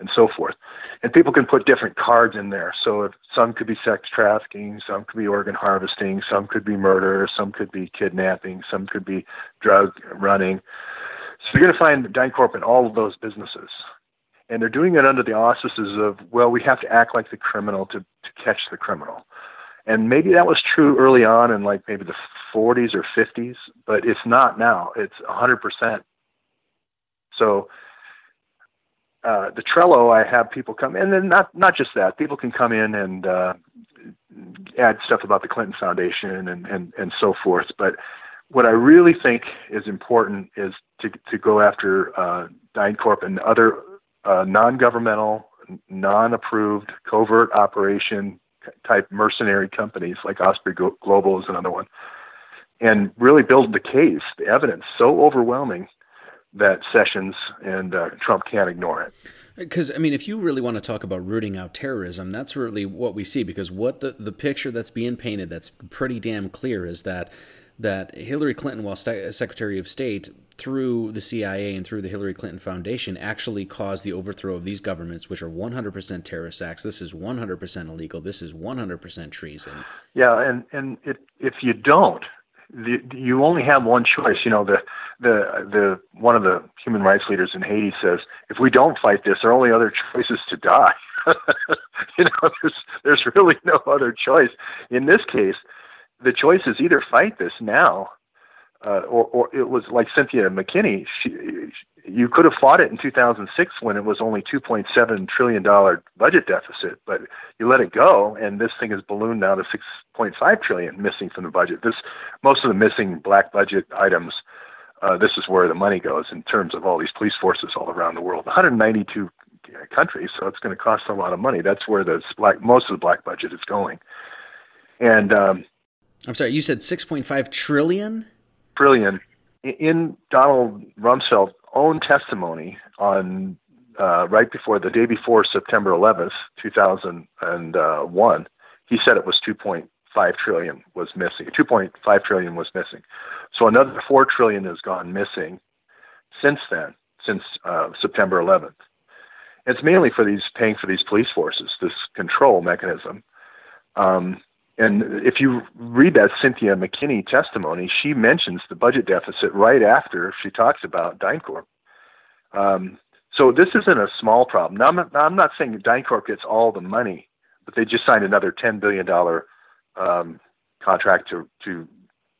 and so forth. And people can put different cards in there. So if some could be sex trafficking, some could be organ harvesting, some could be murder, some could be kidnapping, some could be drug running. So you're going to find DynCorp in all of those businesses. And they're doing it under the auspices of, well, we have to act like the criminal to, to catch the criminal. And maybe that was true early on in like maybe the 40s or 50s, but it's not now. It's 100%. So uh, the Trello, I have people come, and then not not just that, people can come in and uh, add stuff about the Clinton Foundation and and and so forth. But what I really think is important is to to go after uh, DynCorp and other uh, non-governmental, non-approved, covert operation type mercenary companies like Osprey Global is another one, and really build the case, the evidence so overwhelming that Sessions and uh, Trump can't ignore it. Because I mean, if you really want to talk about rooting out terrorism, that's really what we see. Because what the the picture that's being painted, that's pretty damn clear, is that that Hillary Clinton, while Secretary of State, through the CIA and through the Hillary Clinton Foundation, actually caused the overthrow of these governments, which are 100% terrorist acts. This is 100% illegal. This is 100% treason. Yeah, and and it, if you don't, the, you only have one choice. You know, the the the one of the human rights leaders in Haiti says, if we don't fight this, our only other choice is to die. [laughs] you know, there's there's really no other choice. In this case, the choice is either fight this now, uh, or or it was like Cynthia McKinney. She, you could have fought it in 2006 when it was only 2.7 trillion dollar budget deficit, but you let it go, and this thing has ballooned now to 6.5 trillion missing from the budget. This most of the missing black budget items. Uh, this is where the money goes in terms of all these police forces all around the world. 192 countries, so it's going to cost a lot of money. That's where the black most of the black budget is going. And um, I'm sorry, you said 6.5 trillion. Trillion in Donald Rumsfeld's own testimony on uh, right before the day before September 11th, 2001, he said it was 2.5 trillion was missing. 2.5 trillion was missing. So another 4 trillion has gone missing since then, since uh, September 11th. It's mainly for these paying for these police forces, this control mechanism. Um, and if you read that Cynthia McKinney testimony, she mentions the budget deficit right after she talks about DynCorp. Um, so this isn't a small problem. Now, I'm not, I'm not saying DynCorp gets all the money, but they just signed another $10 billion um, contract to, to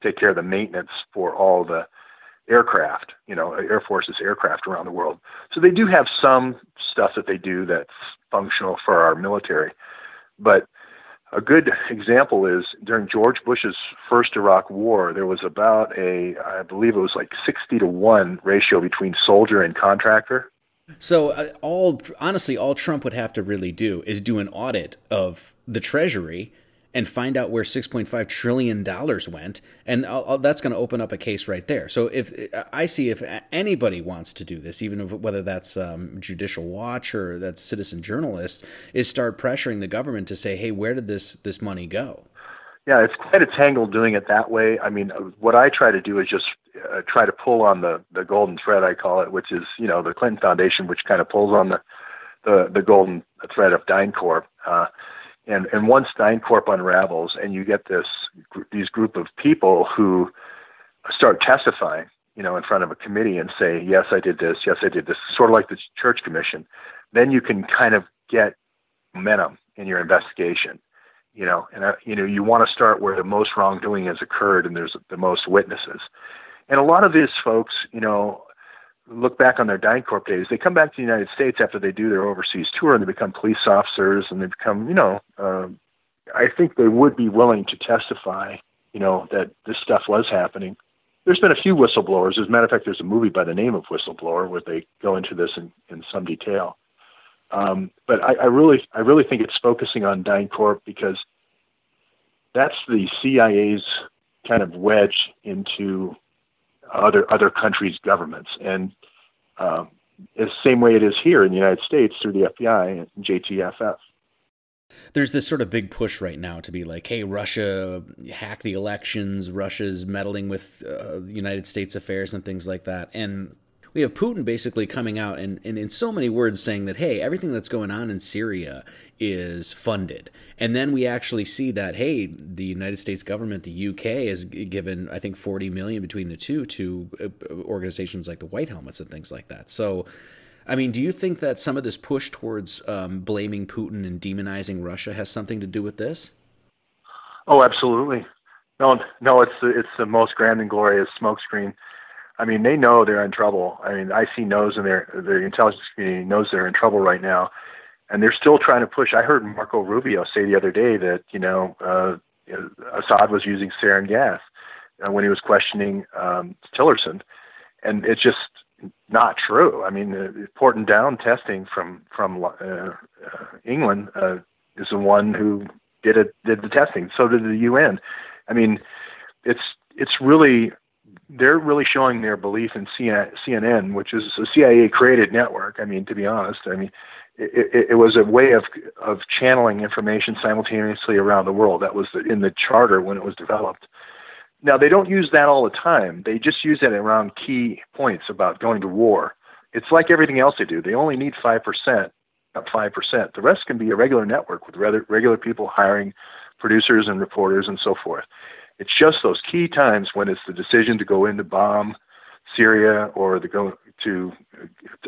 take care of the maintenance for all the aircraft, you know, Air Force's aircraft around the world. So they do have some stuff that they do that's functional for our military. But a good example is during George Bush's first Iraq war, there was about a, I believe it was like 60 to 1 ratio between soldier and contractor. So, uh, all honestly, all Trump would have to really do is do an audit of the Treasury and find out where 6.5 trillion dollars went and I'll, I'll, that's going to open up a case right there. So if i see if anybody wants to do this even whether that's um, judicial watch or that's citizen journalists is start pressuring the government to say hey where did this this money go? Yeah it's quite a tangle doing it that way. I mean what i try to do is just uh, try to pull on the the golden thread i call it which is you know the clinton foundation which kind of pulls on the the, the golden thread of DynCorp. Uh, and and once DynCorp unravels, and you get this these group of people who start testifying, you know, in front of a committee and say, yes, I did this, yes, I did this, sort of like the church commission, then you can kind of get momentum in your investigation, you know, and uh, you know you want to start where the most wrongdoing has occurred and there's the most witnesses, and a lot of these folks, you know, look back on their DynCorp days, they come back to the United States after they do their overseas tour and they become police officers and they become, you know, uh, I think they would be willing to testify, you know, that this stuff was happening. There's been a few whistleblowers. As a matter of fact, there's a movie by the name of Whistleblower where they go into this in, in some detail. Um, but I, I really, I really think it's focusing on DynCorp because that's the CIA's kind of wedge into other other countries' governments, and uh, the same way it is here in the United States through the FBI and JTTF. There's this sort of big push right now to be like, hey, Russia hacked the elections, Russia's meddling with uh, United States affairs and things like that, and we have Putin basically coming out and, and in so many words saying that, hey, everything that's going on in Syria is funded. And then we actually see that, hey, the United States government, the UK, has given, I think, 40 million between the two to uh, organizations like the White Helmets and things like that. So, I mean, do you think that some of this push towards um, blaming Putin and demonizing Russia has something to do with this? Oh, absolutely. No, no, it's it's the most grand and glorious smokescreen I mean, they know they're in trouble. I mean, IC knows, and their the intelligence community knows they're in trouble right now, and they're still trying to push. I heard Marco Rubio say the other day that you know uh, Assad was using sarin gas uh, when he was questioning um, Tillerson, and it's just not true. I mean, the Porton Down testing from from uh, uh, England uh, is the one who did it did the testing. So did the UN. I mean, it's it's really they're really showing their belief in CNN, which is a CIA created network. I mean, to be honest, I mean, it, it, it was a way of of channeling information simultaneously around the world. That was in the charter when it was developed. Now they don't use that all the time. They just use it around key points about going to war. It's like everything else they do. They only need five percent, not five percent. The rest can be a regular network with regular people hiring producers and reporters and so forth. It's just those key times when it's the decision to go in to bomb Syria or to go to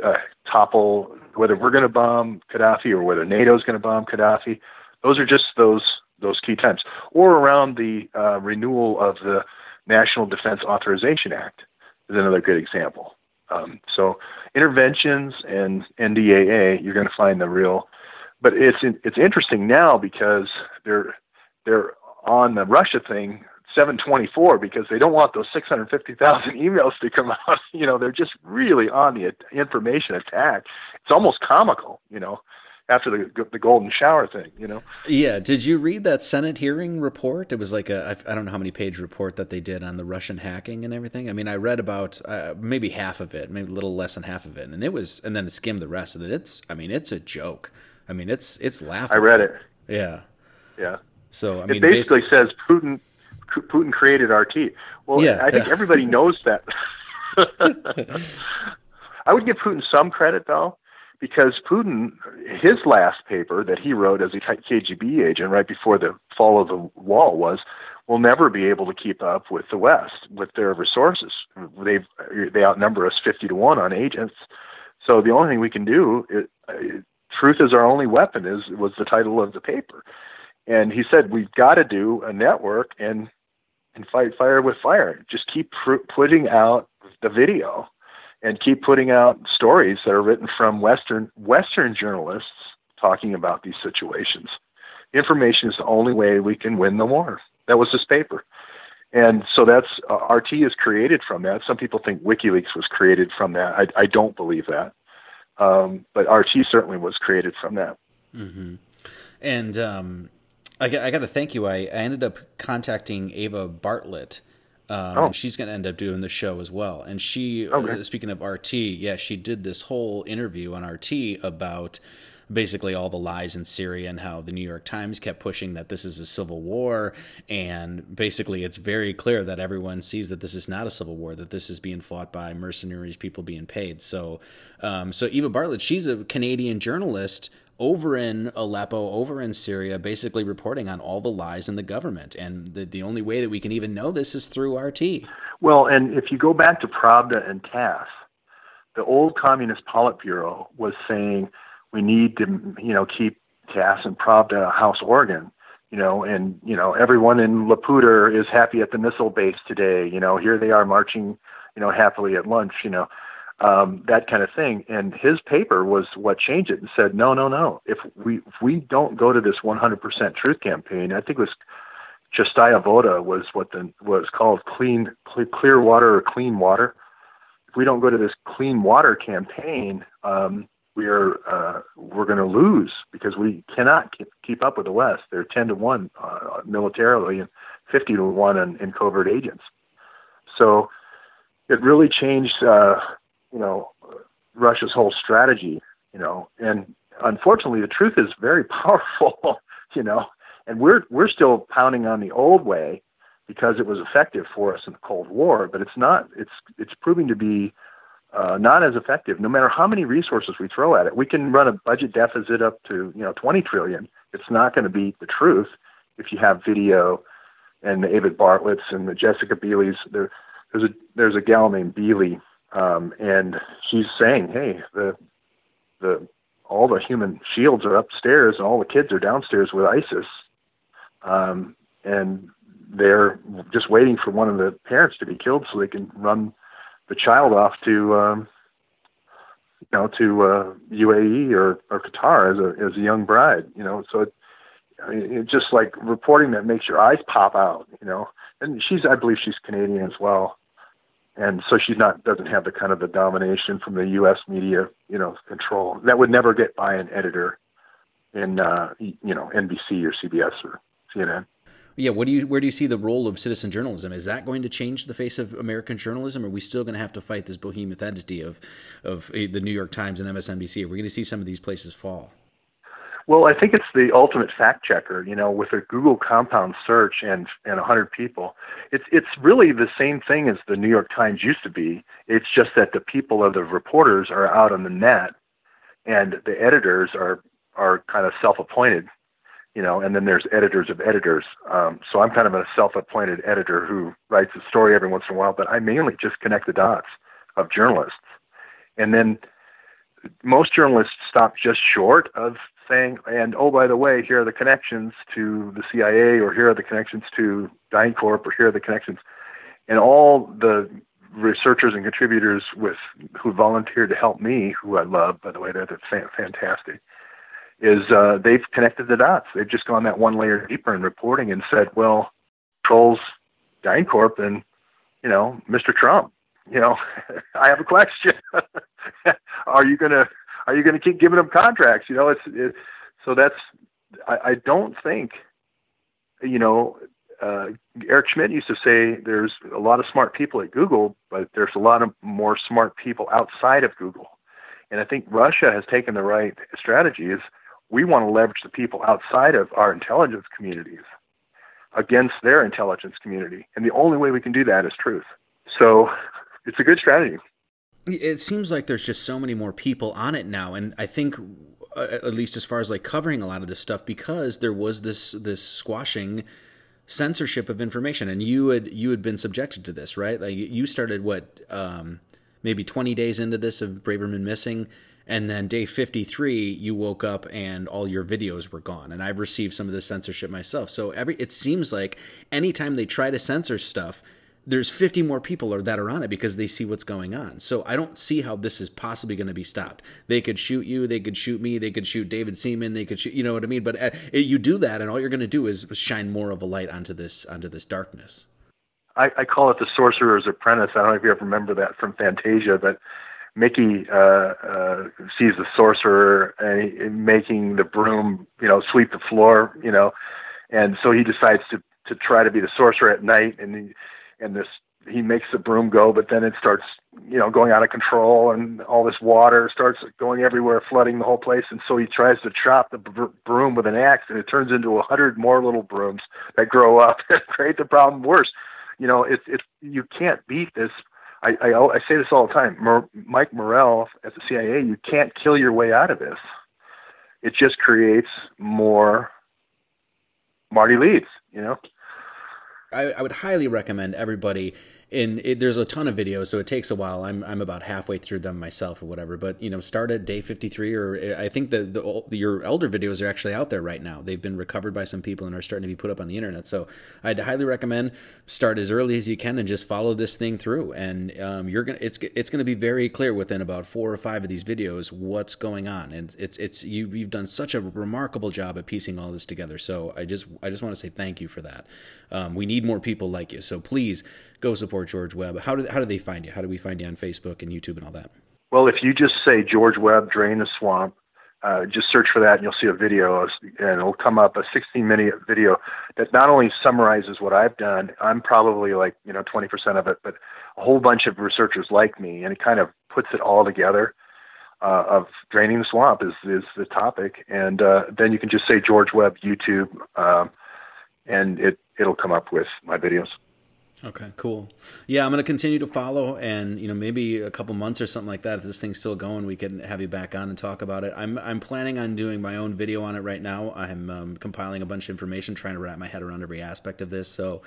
uh, topple whether we're going to bomb Gaddafi or whether NATO is going to bomb Gaddafi. Those are just those those key times, or around the uh, renewal of the National Defense Authorization Act is another good example. Um, so interventions and NDAA, you're going to find the real, but it's it's interesting now because they're they're on the Russia thing 724 because they don't want those 650,000 [laughs] emails to come out. [laughs] You know, they're just really on the information attack. It's almost comical, you know, after the the golden shower thing, you know. Yeah, did you read that Senate hearing report? It was like a I don't know how many page report that they did on the Russian hacking and everything. I mean, I read about uh, maybe half of it, maybe a little less than half of it, and it was and then it skimmed the rest of it. It's I mean, it's a joke. I mean, it's it's laughable. I read it. Yeah. Yeah. So I mean, it basically, basically says Putin Putin created RT. Well, yeah, I think yeah. everybody [laughs] knows that. [laughs] I would give Putin some credit though, because Putin, his last paper that he wrote as a KGB agent right before the fall of the wall was, we'll never be able to keep up with the West with their resources. They they outnumber us fifty to one on agents. So the only thing we can do, it, uh, truth is our only weapon, is was the title of the paper. And he said we've got to do a network and and fight fire with fire. Just keep pr- putting out the video and keep putting out stories that are written from Western Western journalists talking about these situations. Information is the only way we can win the war. That was this paper. And so that's uh, RT is created from that. Some people think WikiLeaks was created from that. I, I don't believe that, um, but RT certainly was created from that. Mm-hmm. And um, I, I got to thank you. I, I ended up contacting Eva Bartlett. Um, oh. and she's going to end up doing the show as well. And she, uh, okay. uh, speaking of RT, yeah, she did this whole interview on RT about basically all the lies in Syria and how the New York Times kept pushing that this is a civil war. And basically, it's very clear that everyone sees that this is not a civil war, that this is being fought by mercenaries, people being paid. So, um, so Eva Bartlett, she's a Canadian journalist over in Aleppo, over in Syria, basically reporting on all the lies in the government. And the, the only way that we can even know this is through RT. Well, and if you go back to Pravda and TASS, the old Communist Politburo was saying we need to, you know, keep TASS and Pravda a house organ, you know, and, you know, everyone in Laputa is happy at the missile base today. You know, here they are marching, you know, happily at lunch, you know um, that kind of thing. And his paper was what changed it and said, no, no, no. If we if we don't go to this 100% truth campaign, I think it was Chistaya Voda was what the was called clean clear water or clean water. If we don't go to this clean water campaign, um, we are uh, we're going to lose because we cannot keep, keep up with the West. They're 10 to one uh, militarily and 50 to one in, in covert agents. So it really changed uh, you know Russia's whole strategy, you know, and unfortunately the truth is very [laughs] powerful, you know, and we're we're still pounding on the old way because it was effective for us in the Cold War, but it's not. It's it's proving to be uh, not as effective. No matter how many resources we throw at it, we can run a budget deficit up to you know 20 trillion. It's not going to beat the truth if you have video and the David Bartlett's and the Jessica Beeleys. There, there's a there's a gal named Beeley um, and she's saying, "Hey, the the all the human shields are upstairs, and all the kids are downstairs with ISIS, um, and they're just waiting for one of the parents to be killed so they can run the child off to um, you know to uh, UAE or, or Qatar as a as a young bride. You know, so it, I mean, it's just like reporting that makes your eyes pop out. You know, and she's I believe she's Canadian as well, and so she's not doesn't have the kind of the domination from the U.S. media you know control that would never get by an editor in uh, you know NBC or CBS or CNN. Yeah, what do you where do you see the role of citizen journalism? Is that going to change the face of American journalism? Are we still going to have to fight this behemoth entity of of eh, the New York Times and MSNBC? Are we going to see some of these places fall? Well, I think it's the ultimate fact checker. You know, with a Google compound search and and 100 people, it's it's really the same thing as the New York Times used to be. It's just that the people or the reporters are out on the net, and the editors are are kind of self-appointed you know, and then there's editors of editors. Um, so I'm kind of a self-appointed editor who writes a story every once in a while, but I mainly just connect the dots of journalists. And then most journalists stop just short of saying, and oh, by the way, here are the connections to the CIA, or here are the connections to DynCorp, or here are the connections. And all the researchers and contributors with who volunteered to help me, who I love, by the way, they're, they're fantastic is uh, they've connected the dots. They've just gone that one layer deeper in reporting and said, well, trolls DynCorp and, you know, Mr. Trump. You know, [laughs] I have a question. [laughs] are you gonna are you gonna keep giving them contracts? You know, it's it, so that's I, I don't think, you know, uh, Eric Schmidt used to say there's a lot of smart people at Google, but there's a lot of more smart people outside of Google. And I think Russia has taken the right strategy. Is we want to leverage the people outside of our intelligence communities against their intelligence community. And the only way we can do that is truth. So it's a good strategy. It seems like there's just so many more people on it now. And I think, uh, at least as far as like covering a lot of this stuff, because there was this, this squashing censorship of information. And you had you had been subjected to this right? Like you started what um maybe 20 days into this of braverman missing. And then day 53 you woke up and all your videos were gone. And i've received some of the censorship myself. So every it seems like anytime they try to censor stuff there's 50 more people that are on it because they see what's going on. So i don't see how this is possibly going to be stopped. They could shoot you they could shoot me they could shoot david seaman they could shoot you know what i mean? But uh, you do that and all you're going to do is shine more of a light onto this onto this darkness. I, I call it the sorcerer's apprentice. I don't know if you ever remember that from Fantasia, but Mickey uh, uh, sees the sorcerer uh, making the broom, you know, sweep the floor, you know, and so he decides to to try to be the sorcerer at night, and he, and this he makes the broom go, but then it starts, you know, going out of control, and all this water starts going everywhere, flooding the whole place, and so he tries to chop the br- broom with an axe, and it turns into a hundred more little brooms that grow up [laughs] and create the problem worse. You know, it's it's you can't beat this I, I, I say this all the time. Mer, Mike Morell at the CIA, you can't kill your way out of this. It just creates more Marty Leeds, you know. I, I would highly recommend everybody and it, there's a ton of videos, so it takes a while. I'm I'm about halfway through them myself or whatever. But you know, start at day 53, or I think the, the your elder videos are actually out there right now. They've been recovered by some people and are starting to be put up on the internet. So I'd highly recommend start as early as you can and just follow this thing through. And um, you're gonna it's it's gonna be very clear within about four or five of these videos what's going on. And it's it's you you've done such a remarkable job at piecing all this together. So I just I just want to say thank you for that. Um, we need more people like you. So please go support George Webb. How do how do they find you? How do we find you on Facebook and YouTube and all that? Well, if you just say George Webb drain the swamp, uh, just search for that and you'll see a video and it'll come up a 16 minute video that not only summarizes what I've done, I'm probably like, you know, 20% of it, but a whole bunch of researchers like me and it kind of puts it all together. Uh, of draining the swamp is, is the topic. And uh, then you can just say George Webb YouTube um, and it, it'll come up with my videos. Okay, cool. Yeah, I'm going to continue to follow, and you know, maybe a couple months or something like that. If this thing's still going, we can have you back on and talk about it. I'm I'm planning on doing my own video on it right now. I'm um, compiling a bunch of information, trying to wrap my head around every aspect of this. So,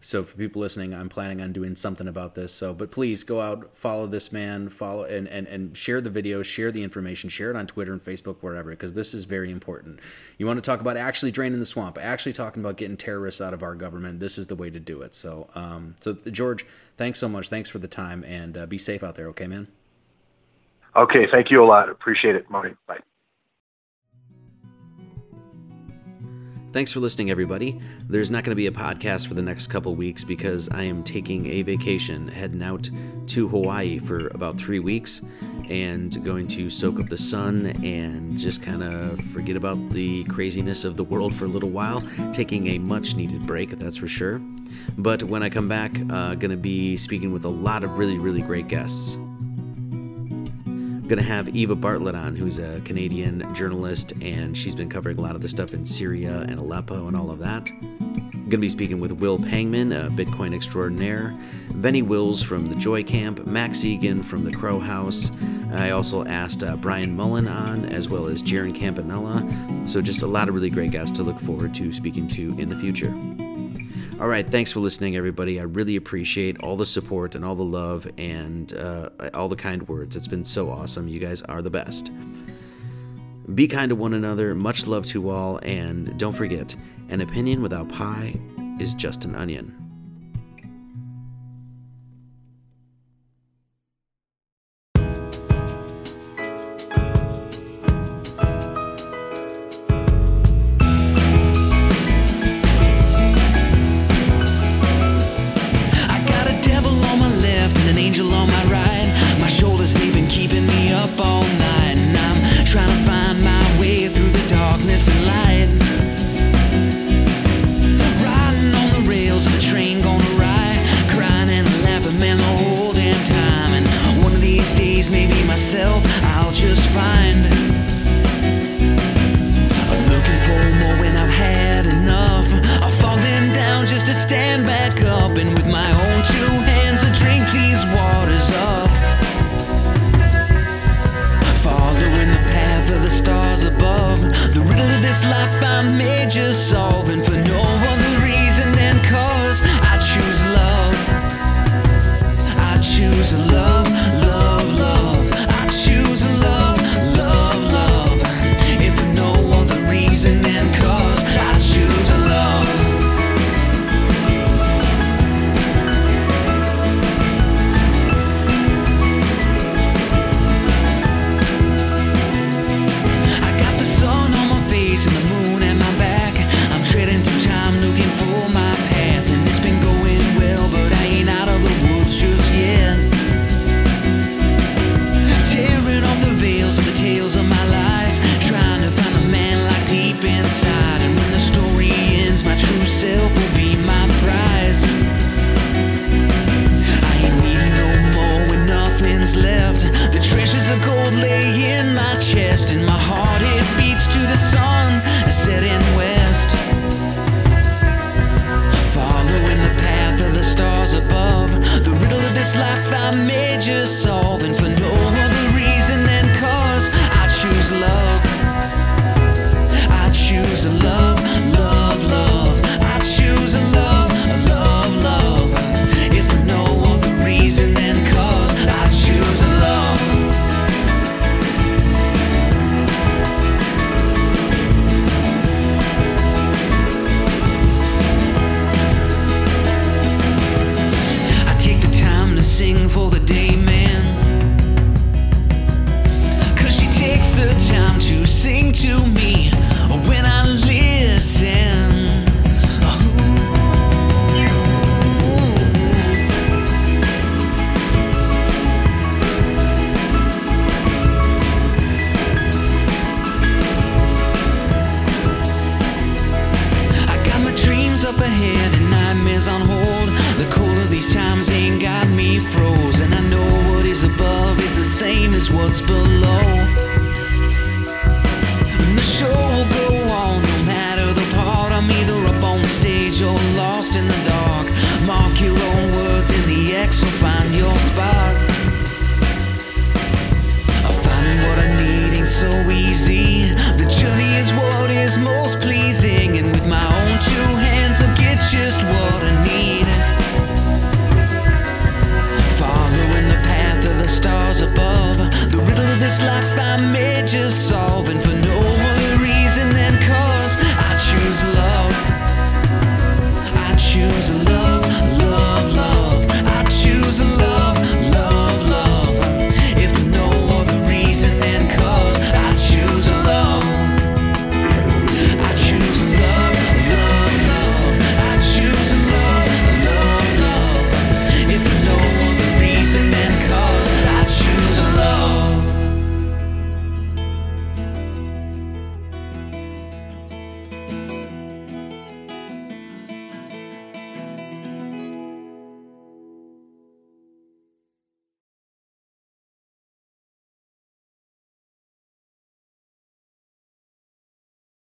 So for people listening, I'm planning on doing something about this. So, but please go out, follow this man, follow and and and share the video, share the information, share it on Twitter and Facebook, wherever, because this is very important. You want to talk about actually draining the swamp, actually talking about getting terrorists out of our government. This is the way to do it. So, um, so George, thanks so much. Thanks for the time, and uh, be safe out there. Okay, man. Okay, thank you a lot. Appreciate it, Marty. Bye. Thanks for listening, everybody. There's not going to be a podcast for the next couple weeks because I am taking a vacation, heading out to Hawaii for about three weeks and going to soak up the sun and just kind of forget about the craziness of the world for a little while. Taking a much needed break, that's for sure. But when I come back, uh, going to be speaking with a lot of really, really great guests going to have Eva Bartlett on, who's a Canadian journalist, and she's been covering a lot of the stuff in Syria and Aleppo and all of that. Going to be speaking with Will Pangman, a Bitcoin extraordinaire, Benny Wills from the Joy Camp, Max Igan from the Crowhouse. I also asked uh, Brian Mullen on, as well as Jaron Campanella. So, just a lot of really great guests to look forward to speaking to in the future. All right, thanks for listening, everybody. I really appreciate all the support and all the love and uh, all the kind words. It's been so awesome. You guys are the best. Be kind to one another, much love to all, and don't forget an opinion without pie is just an onion. Easy. The journey